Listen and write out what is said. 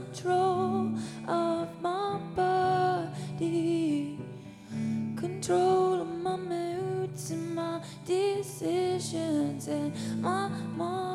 control of my body, control of my moods and my decisions and my mind.